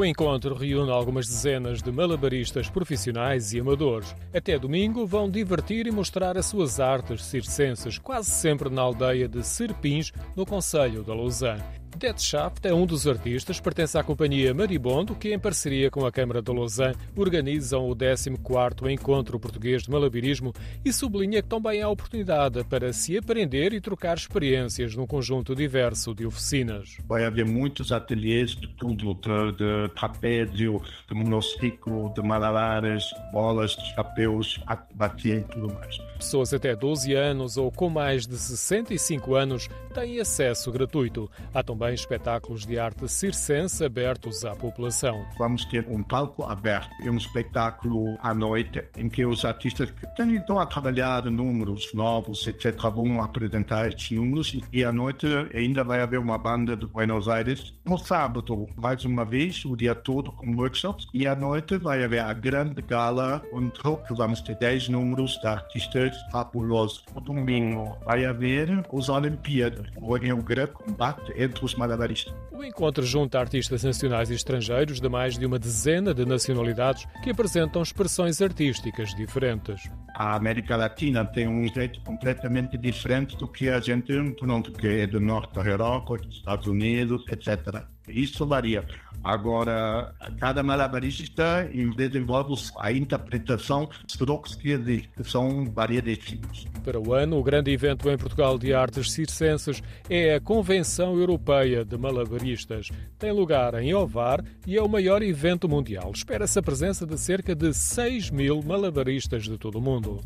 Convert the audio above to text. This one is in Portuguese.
O encontro reúne algumas dezenas de malabaristas profissionais e amadores. Até domingo vão divertir e mostrar as suas artes circenses, quase sempre na aldeia de Serpins, no Conselho da Lausanne. Dead Shaft é um dos artistas, pertence à companhia Maribondo, que, em parceria com a Câmara de Lausanne, organizam o 14º Encontro Português de Malabarismo e sublinha que também há oportunidade para se aprender e trocar experiências num conjunto diverso de oficinas. Vai haver muitos ateliês de tudo, de, de trapézio, de monociclo, de malabares, bolas, de chapéus, acrobacia e tudo mais. Pessoas até 12 anos ou com mais de 65 anos têm acesso gratuito. Há também também espetáculos de arte circense abertos à população. Vamos ter um palco aberto e um espetáculo à noite em que os artistas que estão a trabalhar números novos, etc., vão apresentar estes números e à noite ainda vai haver uma banda de Buenos Aires. No sábado, mais uma vez, o dia todo com workshops e à noite vai haver a grande gala onde vamos ter 10 números de artistas fabulosos. No domingo vai haver os Olimpíadas, onde é o grande combate entre os O encontro junta artistas nacionais e estrangeiros de mais de uma dezena de nacionalidades que apresentam expressões artísticas diferentes. A América Latina tem um jeito completamente diferente do que a gente, pronto, que é do norte da Europa, dos Estados Unidos, etc. Isso varia. Agora, cada malabarista desenvolve a interpretação dos truques que existem, são variedíssimos. Para o ano, o grande evento em Portugal de artes circenses é a Convenção Europeia de Malabaristas. Tem lugar em Ovar e é o maior evento mundial. Espera-se a presença de cerca de 6 mil malabaristas de todo o mundo.